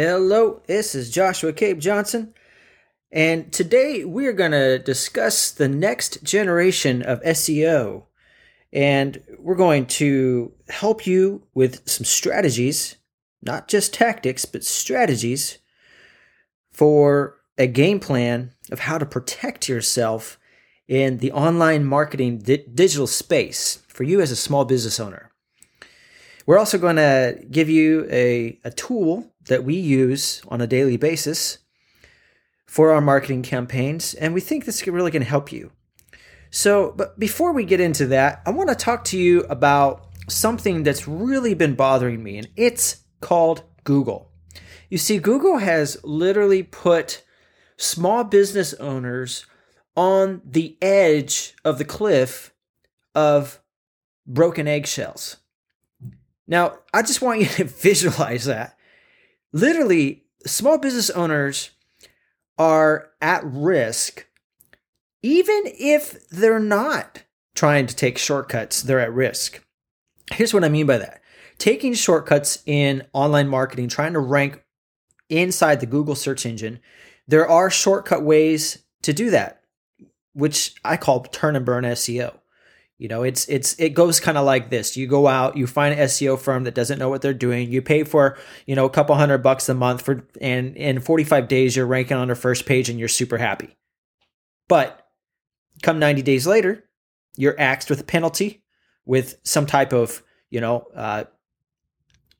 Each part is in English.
Hello, this is Joshua Cape Johnson, and today we're going to discuss the next generation of SEO. And we're going to help you with some strategies, not just tactics, but strategies for a game plan of how to protect yourself in the online marketing di- digital space for you as a small business owner. We're also going to give you a, a tool that we use on a daily basis for our marketing campaigns, and we think this is really to help you. So, but before we get into that, I want to talk to you about something that's really been bothering me, and it's called Google. You see, Google has literally put small business owners on the edge of the cliff of broken eggshells. Now, I just want you to visualize that. Literally small business owners are at risk even if they're not trying to take shortcuts they're at risk. Here's what i mean by that. Taking shortcuts in online marketing trying to rank inside the google search engine there are shortcut ways to do that which i call turn and burn seo you know, it's it's it goes kind of like this. You go out, you find an SEO firm that doesn't know what they're doing. You pay for, you know, a couple hundred bucks a month for and in 45 days you're ranking on their first page and you're super happy. But come 90 days later, you're axed with a penalty with some type of, you know, uh,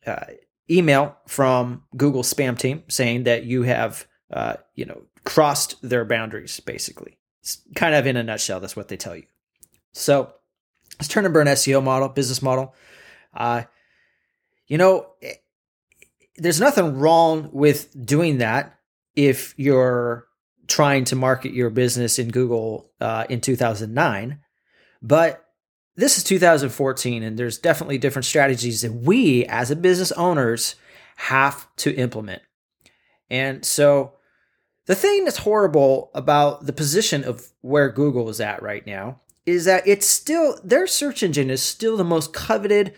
uh, email from Google spam team saying that you have, uh, you know, crossed their boundaries. Basically, it's kind of in a nutshell. That's what they tell you. So Let's turn and burn SEO model, business model. Uh, you know, it, eh, there's nothing wrong with doing that if you're trying to market your business in Google uh, in 2009. But this is 2014, and there's definitely different strategies that we, as a business owners, have to implement. And so, the thing that's horrible about the position of where Google is at right now is that it's still their search engine is still the most coveted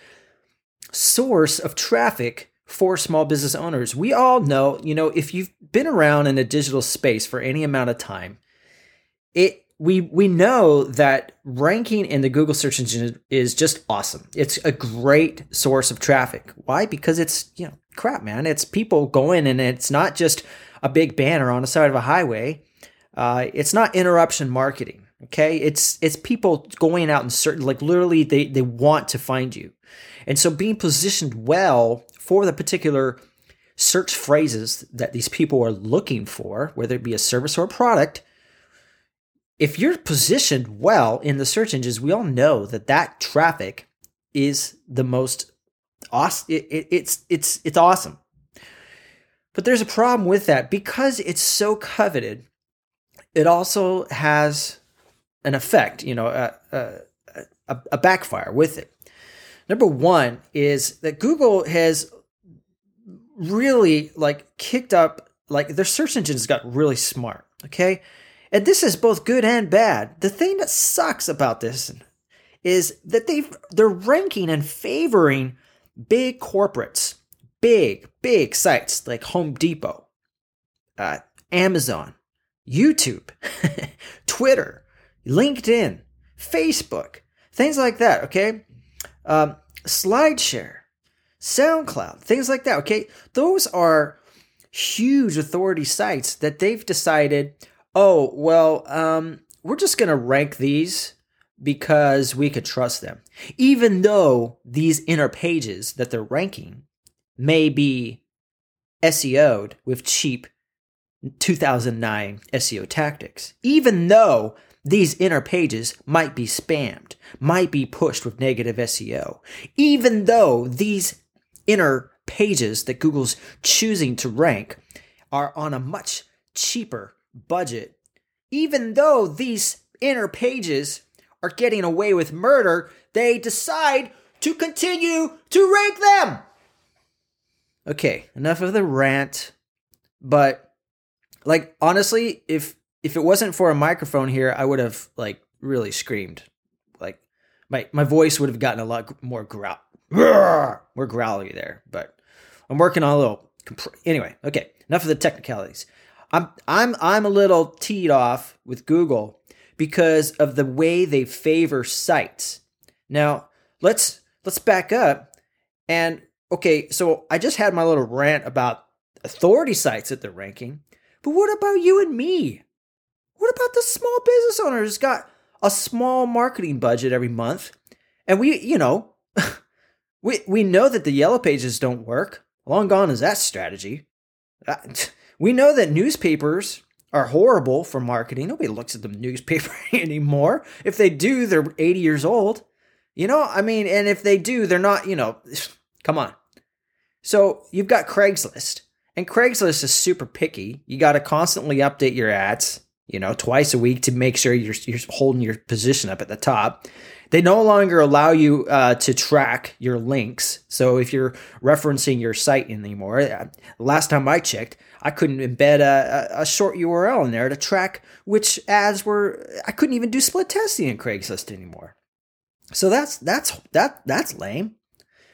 source of traffic for small business owners. We all know, you know, if you've been around in a digital space for any amount of time, it we we know that ranking in the Google search engine is just awesome. It's a great source of traffic. Why? Because it's, you know, crap, man. It's people going and it's not just a big banner on the side of a highway. Uh, it's not interruption marketing. Okay, it's it's people going out and certain like literally they they want to find you, and so being positioned well for the particular search phrases that these people are looking for, whether it be a service or a product. If you're positioned well in the search engines, we all know that that traffic is the most awesome. It, it, it's it's it's awesome. But there's a problem with that because it's so coveted. It also has an effect, you know, a, a, a backfire with it. Number one is that Google has really like kicked up, like their search engines got really smart. Okay. And this is both good and bad. The thing that sucks about this is that they they're ranking and favoring big corporates, big, big sites like Home Depot, uh, Amazon, YouTube, Twitter, LinkedIn, Facebook, things like that, okay? Um, SlideShare, SoundCloud, things like that, okay? Those are huge authority sites that they've decided, oh, well, um, we're just going to rank these because we could trust them. Even though these inner pages that they're ranking may be SEO'd with cheap 2009 SEO tactics. Even though these inner pages might be spammed, might be pushed with negative SEO, even though these inner pages that Google's choosing to rank are on a much cheaper budget, even though these inner pages are getting away with murder, they decide to continue to rank them. Okay, enough of the rant, but like honestly, if if it wasn't for a microphone here, I would have like really screamed. Like my my voice would have gotten a lot more growl, more growly there. But I'm working on a little anyway, okay, enough of the technicalities. I'm I'm I'm a little teed off with Google because of the way they favor sites. Now, let's let's back up and okay, so I just had my little rant about authority sites that they're ranking. But what about you and me? What about the small business owner who's got a small marketing budget every month? And we, you know, we we know that the yellow pages don't work. Long gone is that strategy. Uh, we know that newspapers are horrible for marketing. Nobody looks at the newspaper anymore. If they do, they're 80 years old. You know, I mean, and if they do, they're not, you know, come on. So you've got Craigslist, and Craigslist is super picky. You got to constantly update your ads, you know, twice a week to make sure you're, you're holding your position up at the top. They no longer allow you uh, to track your links. So if you're referencing your site anymore, uh, last time I checked, I couldn't embed a, a, short URL in there to track which ads were. I couldn't even do split testing in Craigslist anymore. So that's that's that that's lame.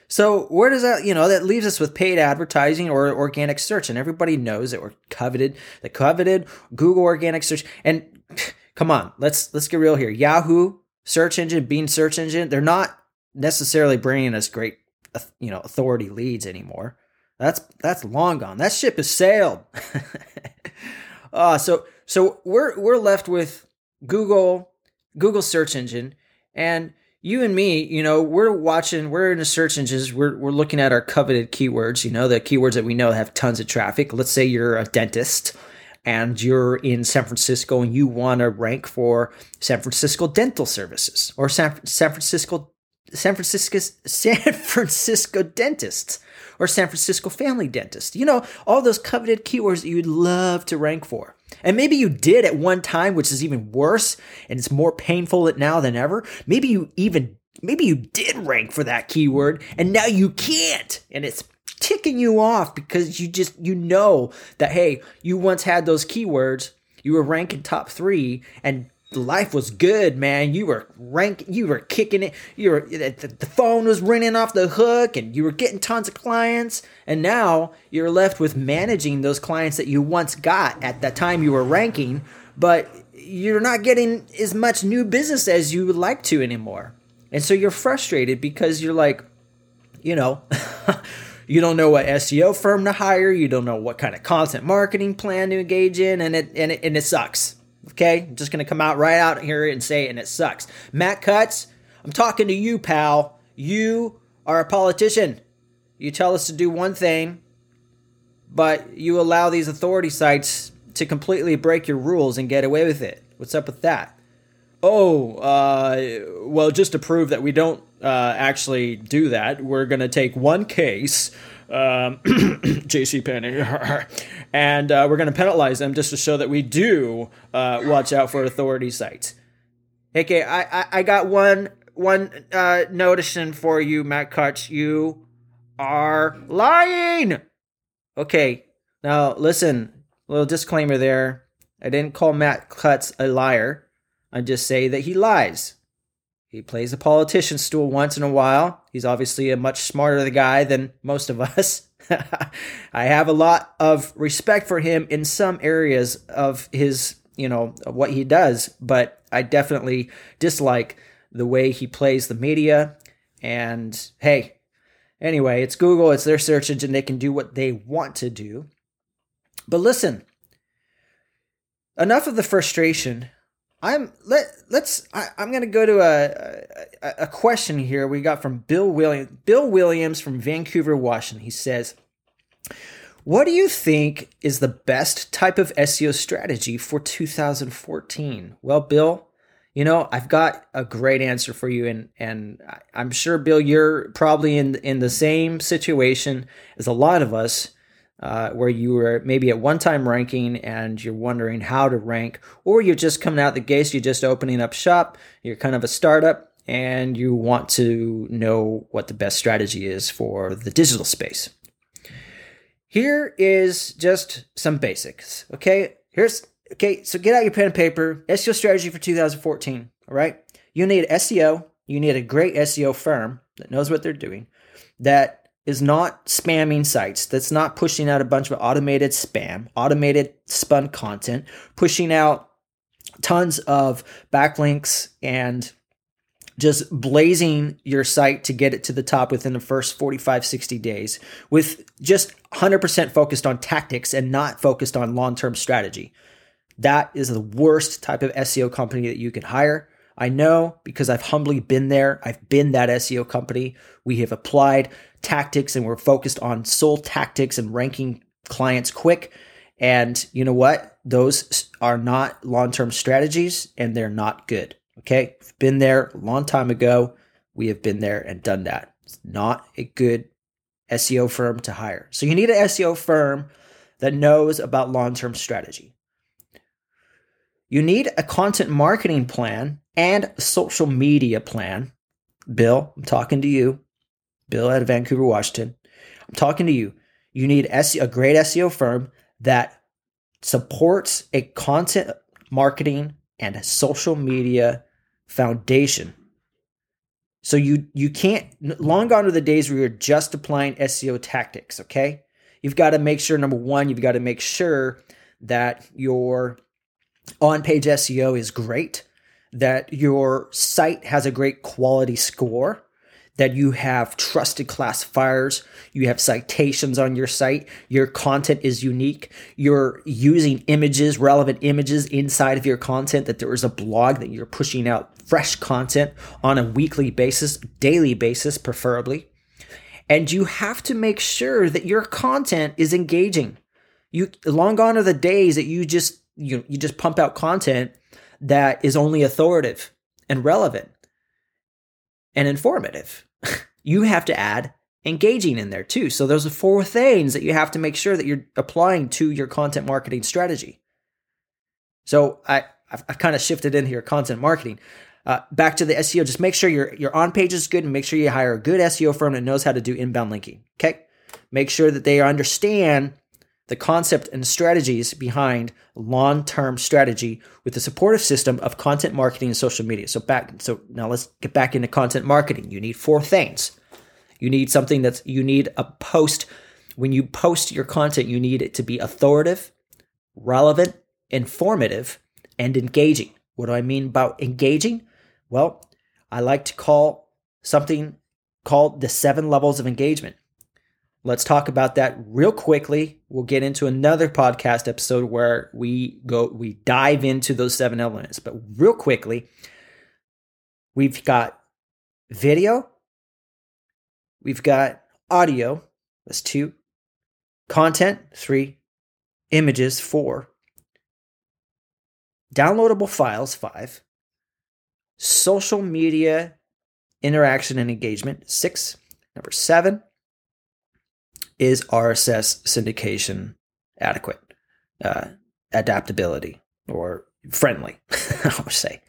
So where does that, you know, that leaves us with paid advertising or organic search. And everybody knows that we're coveted, the coveted Google organic search. And come on, let's let's get real here. Yahoo search engine, Bing search engine, they're not necessarily bringing us great, you know, authority leads anymore. That's that's long gone. That ship has sailed. uh, so so we're we're left with Google Google search engine and you and me, you know, we're watching, we're in the search engines, we're, we're looking at our coveted keywords, you know, the keywords that we know have tons of traffic. Let's say you're a dentist and you're in San Francisco and you want to rank for San Francisco dental services or San, San Francisco San Francisco San Francisco dentists or San Francisco family dentist. You know, all those coveted keywords that you'd love to rank for. And maybe you did at one time, which is even worse, and it's more painful now than ever. Maybe you even maybe you did rank for that keyword and now you can't. And it's ticking you off because you just you know that hey, you once had those keywords, you were ranking top 3 and life was good, man. You were rank, you were kicking it. You were the phone was ringing off the hook, and you were getting tons of clients. And now you're left with managing those clients that you once got at the time you were ranking, but you're not getting as much new business as you would like to anymore. And so you're frustrated because you're like, you know. you don't know what SEO firm to hire, you don't know what kind of content marketing plan to engage in, and it and it, and it sucks. Okay, I'm just gonna come out right out here and say it, and it sucks. Matt Cutts, I'm talking to you, pal. You are a politician. You tell us to do one thing, but you allow these authority sites to completely break your rules and get away with it. What's up with that? Oh, uh, well, just to prove that we don't uh, actually do that, we're going to take one case um, J.C. Penney, and uh, we're going to penalize them just to show that we do uh, watch out for authority sites. Okay, I, I, I got one one uh, notition for you, Matt Cutts. You are lying. Okay, now listen. Little disclaimer there. I didn't call Matt Cutts a liar. I just say that he lies. He plays a politician stool once in a while. He's obviously a much smarter guy than most of us. I have a lot of respect for him in some areas of his, you know, what he does, but I definitely dislike the way he plays the media. And hey, anyway, it's Google, it's their search engine, they can do what they want to do. But listen, enough of the frustration. I'm let let's I, am gonna go to a, a, a question here we got from Bill Williams Bill Williams from Vancouver, Washington. He says, "What do you think is the best type of SEO strategy for 2014?" Well, Bill, you know I've got a great answer for you, and and I'm sure Bill, you're probably in in the same situation as a lot of us uh, where you were maybe at one time ranking and you're wondering how to rank, or you're just coming out the gates, you're just opening up shop, you're kind of a startup, and you want to know what the best strategy is for the digital space. Here is just some basics. Okay, here's okay. So get out your pen and paper. SEO strategy for 2014. All right, you need SEO. You need a great SEO firm that knows what they're doing, that is not spamming sites, that's not pushing out a bunch of automated spam, automated spun content, pushing out tons of backlinks and just blazing your site to get it to the top within the first 45, 60 days with just 100% focused on tactics and not focused on long term strategy. That is the worst type of SEO company that you can hire. I know because I've humbly been there. I've been that SEO company. We have applied tactics and we're focused on sole tactics and ranking clients quick. And you know what? Those are not long term strategies and they're not good. Okay. We've been there a long time ago. We have been there and done that. It's not a good SEO firm to hire. So you need an SEO firm that knows about long term strategy. You need a content marketing plan and social media plan. Bill, I'm talking to you. Bill out of Vancouver, Washington. I'm talking to you. You need a great SEO firm that supports a content marketing and social media foundation. So you you can't long gone are the days where you're just applying SEO tactics, okay? You've got to make sure number 1, you've got to make sure that your on-page SEO is great, that your site has a great quality score, that you have trusted classifiers, you have citations on your site, your content is unique, you're using images, relevant images inside of your content, that there is a blog that you're pushing out fresh content on a weekly basis, daily basis, preferably. And you have to make sure that your content is engaging. You long gone are the days that you just you you just pump out content that is only authoritative and relevant and informative. you have to add engaging in there too. So those are four things that you have to make sure that you're applying to your content marketing strategy. So I I've, I've kind of shifted in here content marketing. Uh, back to the SEO, just make sure your your on page is good and make sure you hire a good SEO firm that knows how to do inbound linking. Okay, make sure that they understand the concept and strategies behind long-term strategy with the supportive system of content marketing and social media. So back so now let's get back into content marketing. You need four things. You need something that's you need a post when you post your content, you need it to be authoritative, relevant, informative, and engaging. What do I mean about engaging? Well, I like to call something called the seven levels of engagement. Let's talk about that real quickly. We'll get into another podcast episode where we go we dive into those seven elements. But real quickly, we've got video, we've got audio, that's two, content, three, images, four, downloadable files, five, social media interaction and engagement, six, number seven, is RSS syndication adequate? Uh, adaptability or friendly, I would say.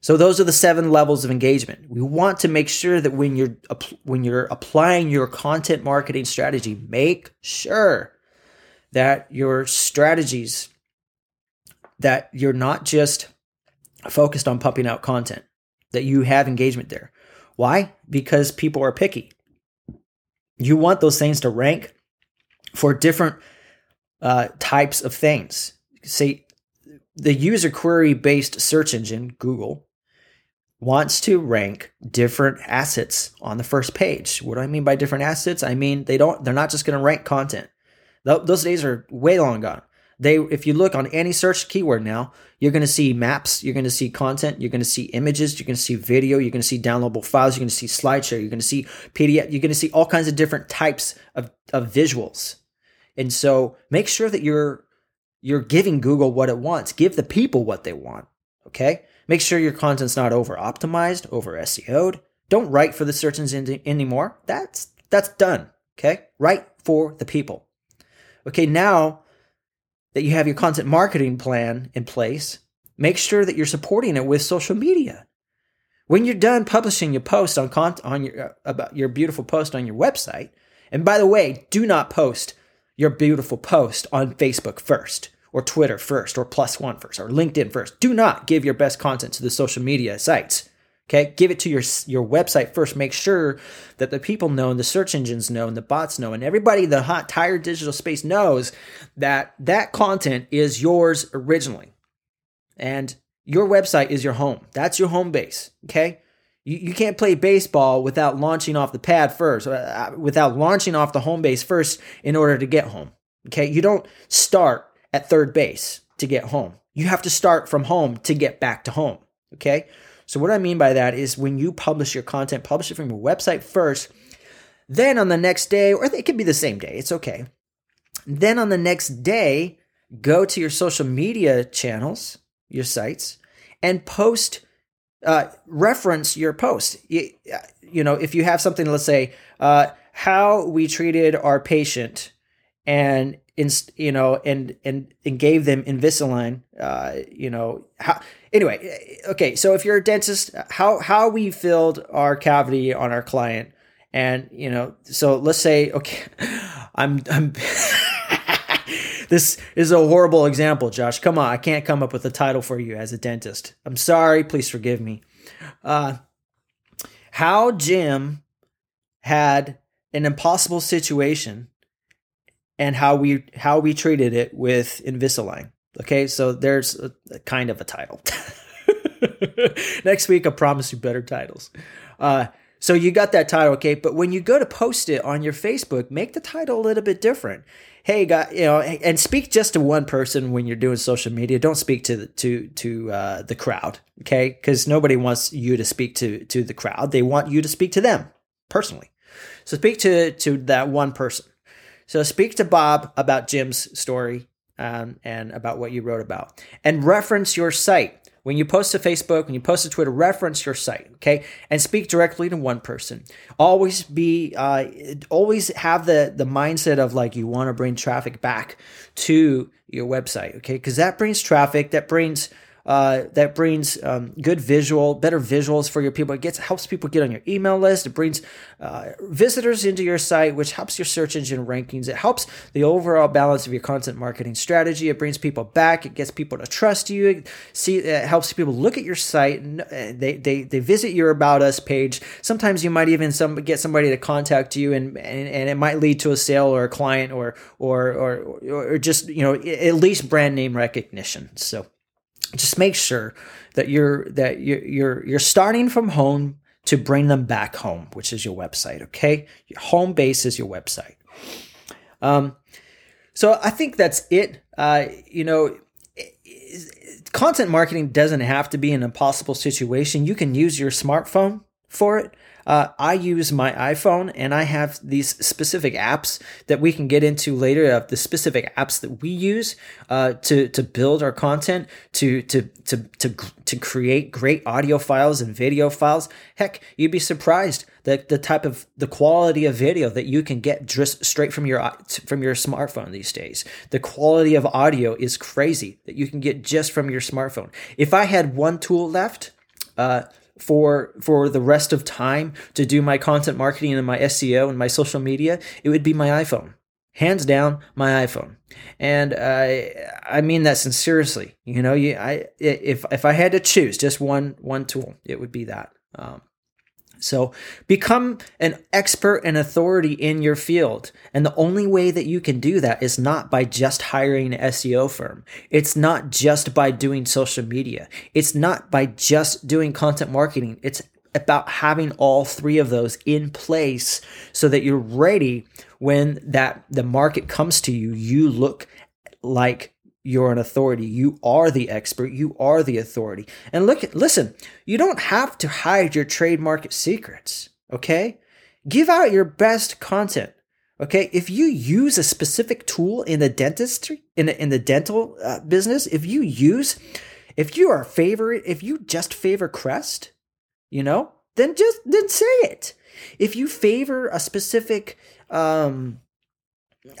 So those are the seven levels of engagement. We want to make sure that when you're when you're applying your content marketing strategy, make sure that your strategies that you're not just focused on pumping out content, that you have engagement there. Why? Because people are picky you want those things to rank for different uh, types of things. Say the user query based search engine, Google, wants to rank different assets on the first page. What do I mean by different assets? I mean they don't they're not just going to rank content. Those days are way long gone. They, if you look on any search keyword now, you're going to see maps, you're going to see content, you're going to see images, you're going to see video, you're going to see downloadable files, you're going to see slideshare, you're going to see PDF, you're going to see all kinds of different types of, of visuals. And so make sure that you're you're giving Google what it wants. Give the people what they want. Okay? Make sure your content's not over optimized, over SEO'd. Don't write for the search engine anymore. That's that's done. Okay? Write for the people. Okay, now that you have your content marketing plan in place, make sure that you're supporting it with social media. When you're done publishing your post on con- on your uh, about your beautiful post on your website, and by the way, do not post your beautiful post on Facebook first, or Twitter first, or Plus One first, or LinkedIn first. Do not give your best content to the social media sites. Okay, give it to your your website first. Make sure that the people know, and the search engines know, and the bots know, and everybody the hot tire digital space knows that that content is yours originally, and your website is your home. That's your home base. Okay, you, you can't play baseball without launching off the pad first, uh, without launching off the home base first in order to get home. Okay, you don't start at third base to get home. You have to start from home to get back to home. Okay. So, what I mean by that is when you publish your content, publish it from your website first. Then on the next day, or it could be the same day, it's okay. Then on the next day, go to your social media channels, your sites, and post, uh, reference your post. You, you, know, if you have something, let's say, uh, how we treated our patient and in, you know, and and and gave them Invisalign. Uh, you know, how, anyway, okay. So if you're a dentist, how how we filled our cavity on our client, and you know, so let's say, okay, I'm I'm. this is a horrible example, Josh. Come on, I can't come up with a title for you as a dentist. I'm sorry. Please forgive me. Uh, how Jim had an impossible situation and how we how we treated it with Invisalign. Okay, so there's a, a kind of a title. Next week, I promise you better titles. Uh, so you got that title, okay? But when you go to post it on your Facebook, make the title a little bit different. Hey, guy, you know, and speak just to one person when you're doing social media. Don't speak to the, to to uh, the crowd, okay? Because nobody wants you to speak to to the crowd. They want you to speak to them personally. So speak to to that one person. So speak to Bob about Jim's story um, and about what you wrote about, and reference your site. When you post to Facebook, when you post to Twitter, reference your site, okay, and speak directly to one person. Always be, uh, always have the the mindset of like you want to bring traffic back to your website, okay, because that brings traffic, that brings uh, that brings um, good visual, better visuals for your people. It gets helps people get on your email list. It brings uh, visitors into your site, which helps your search engine rankings. It helps the overall balance of your content marketing strategy. It brings people back. It gets people to trust you. It see, it helps people look at your site. And uh, they they they visit your about us page. Sometimes you might even some get somebody to contact you, and and, and it might lead to a sale or a client or or or or just you know at least brand name recognition. So just make sure that you're that you're you're, you're starting from home to bring them back home, which is your website. Okay, your home base is your website. Um, so I think that's it. Uh, you know, content marketing doesn't have to be an impossible situation. You can use your smartphone for it. Uh, I use my iPhone and I have these specific apps that we can get into later of the specific apps that we use uh, to to build our content to to to to to create great audio files and video files. Heck, you'd be surprised that the type of the quality of video that you can get just straight from your from your smartphone these days. The quality of audio is crazy that you can get just from your smartphone. If I had one tool left, uh, for for the rest of time to do my content marketing and my SEO and my social media, it would be my iPhone. Hands down, my iPhone, and I I mean that sincerely. You know, you, I if if I had to choose just one one tool, it would be that. Um, so become an expert and authority in your field. And the only way that you can do that is not by just hiring an SEO firm. It's not just by doing social media. It's not by just doing content marketing. It's about having all three of those in place so that you're ready when that the market comes to you you look like you're an authority. You are the expert. You are the authority. And look, listen, you don't have to hide your trade market secrets. Okay. Give out your best content. Okay. If you use a specific tool in the dentistry, in the, in the dental uh, business, if you use, if you are favorite, if you just favor Crest, you know, then just, then say it. If you favor a specific, um,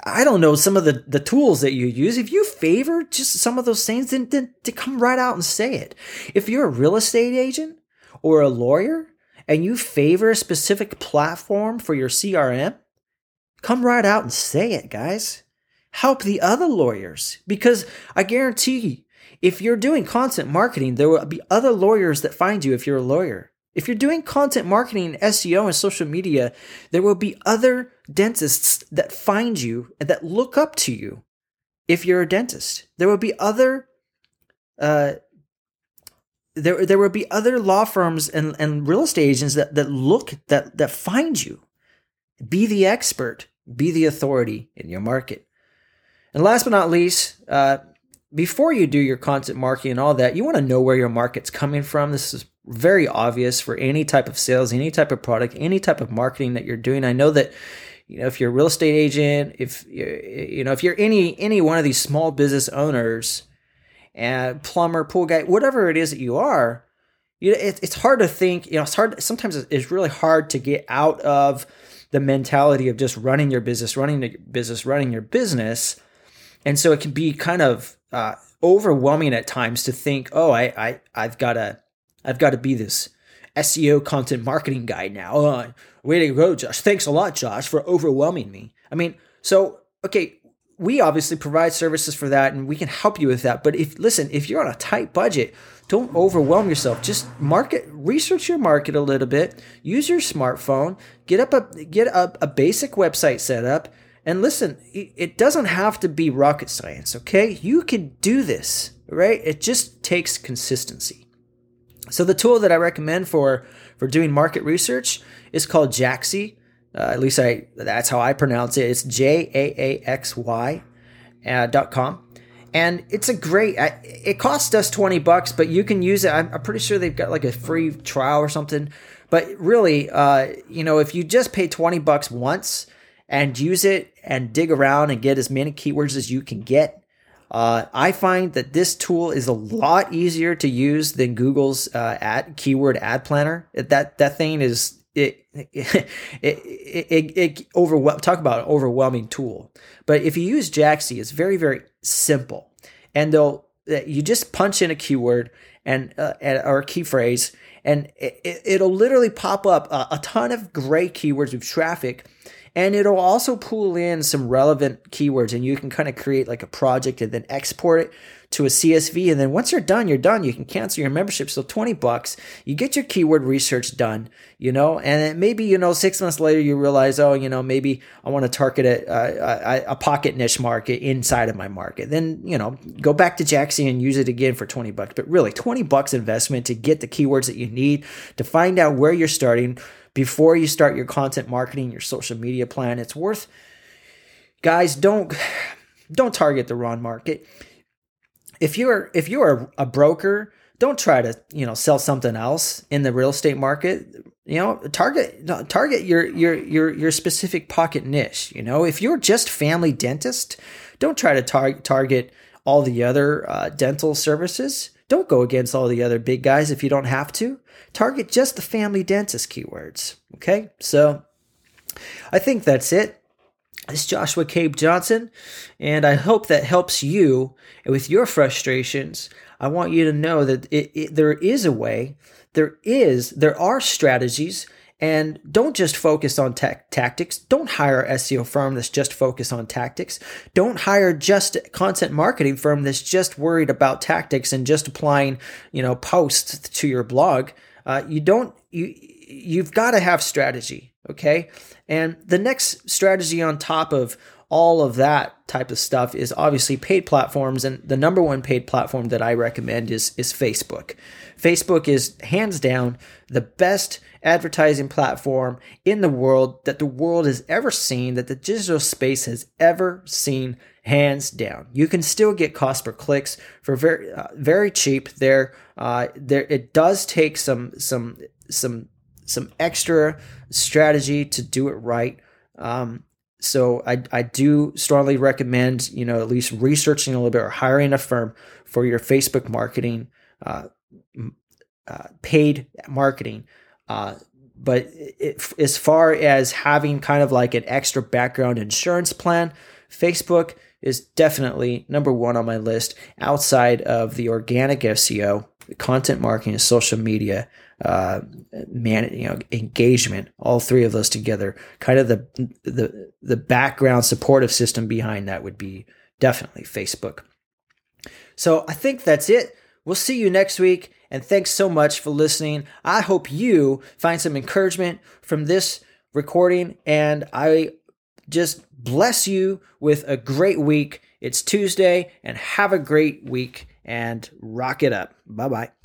I don't know some of the, the tools that you use. If you favor just some of those things, then, then to come right out and say it. If you're a real estate agent or a lawyer and you favor a specific platform for your CRM, come right out and say it, guys. Help the other lawyers because I guarantee if you're doing content marketing, there will be other lawyers that find you if you're a lawyer. If you're doing content marketing, SEO, and social media, there will be other dentists that find you and that look up to you if you're a dentist. There will be other uh, there there will be other law firms and, and real estate agents that, that look that that find you. Be the expert, be the authority in your market. And last but not least, uh, before you do your content marketing and all that, you want to know where your market's coming from. This is very obvious for any type of sales, any type of product, any type of marketing that you're doing. I know that you know if you're a real estate agent, if you know if you're any any one of these small business owners, and plumber, pool guy, whatever it is that you are, you know, it, it's hard to think. You know, it's hard. Sometimes it's really hard to get out of the mentality of just running your business, running your business, running your business, and so it can be kind of uh, overwhelming at times to think, oh, I, I, I've got to, I've got to be this SEO content marketing guy now. Uh, way to go, Josh. Thanks a lot, Josh, for overwhelming me. I mean, so okay, we obviously provide services for that, and we can help you with that. But if listen, if you're on a tight budget, don't overwhelm yourself. Just market, research your market a little bit. Use your smartphone. Get up a get a, a basic website set up and listen, it doesn't have to be rocket science, okay? You can do this, right? It just takes consistency. So the tool that I recommend for for doing market research is called Jaaxy. Uh, at least I that's how I pronounce it. It's J A A X Y uh, dot com. And it's a great. It costs us twenty bucks, but you can use it. I'm, I'm pretty sure they've got like a free trial or something. But really, uh, you know, if you just pay twenty bucks once, and use it and dig around and get as many keywords as you can get. Uh, I find that this tool is a lot easier to use than Google's uh, ad keyword ad planner. That that thing is it it it, it, it overwhelm talk about an overwhelming tool. But if you use Jaaxy, it's very very simple, and they'll you just punch in a keyword and uh, or a key phrase, and it, will literally pop up a, a ton of great keywords with traffic and it'll also pull in some relevant keywords and you can kind of create like a project and then export it to a CSV. And then once you're done, you're done. You can cancel your membership. So 20 bucks, you get your keyword research done, you know, and maybe, you know, six months later, you realize, oh, you know, maybe I want to target a, a, a, pocket niche market inside of my market. Then, you know, go back to Jaaxy and use it again for 20 bucks. But really 20 bucks investment to get the keywords that you need to find out where you're starting before you start your content marketing, your social media plan. It's worth guys, don't don't target the wrong market. If you're if you're a broker, don't try to, you know, sell something else in the real estate market. You know, target target your your your your specific pocket niche, you know. If you're just family dentist, don't try to tar- target all the other uh, dental services. Don't go against all the other big guys if you don't have to. Target just the family dentist keywords. Okay, so I think that's it. It's Joshua Cape Johnson, and I hope that helps you with your frustrations. I want you to know that it, it, there is a way, there is, there are strategies and don't just focus on tactics. Don't hire a SEO firm that's just focused on tactics. Don't hire just content marketing firm that's just worried about tactics and just applying, you know, posts to your blog. Uh, you don't you you've got to have strategy, okay? And the next strategy on top of all of that type of stuff is obviously paid platforms and the number one paid platform that I recommend is is Facebook. Facebook is hands down the best advertising platform in the world that the world has ever seen, that the digital space has ever seen, hands down. You can still get cost per clicks for very uh, very cheap. There, uh, there it does take some some some some extra strategy to do it right. Um, so I, I do strongly recommend you know at least researching a little bit or hiring a firm for your Facebook marketing, uh, uh, paid marketing. Uh, but it, as far as having kind of like an extra background insurance plan, Facebook is definitely number one on my list outside of the organic SEO, content marketing, and social media, uh, man, you know, engagement. All three of those together, kind of the the the background supportive system behind that would be definitely Facebook. So I think that's it. We'll see you next week. And thanks so much for listening. I hope you find some encouragement from this recording, and I just bless you with a great week. It's Tuesday, and have a great week and rock it up. Bye bye.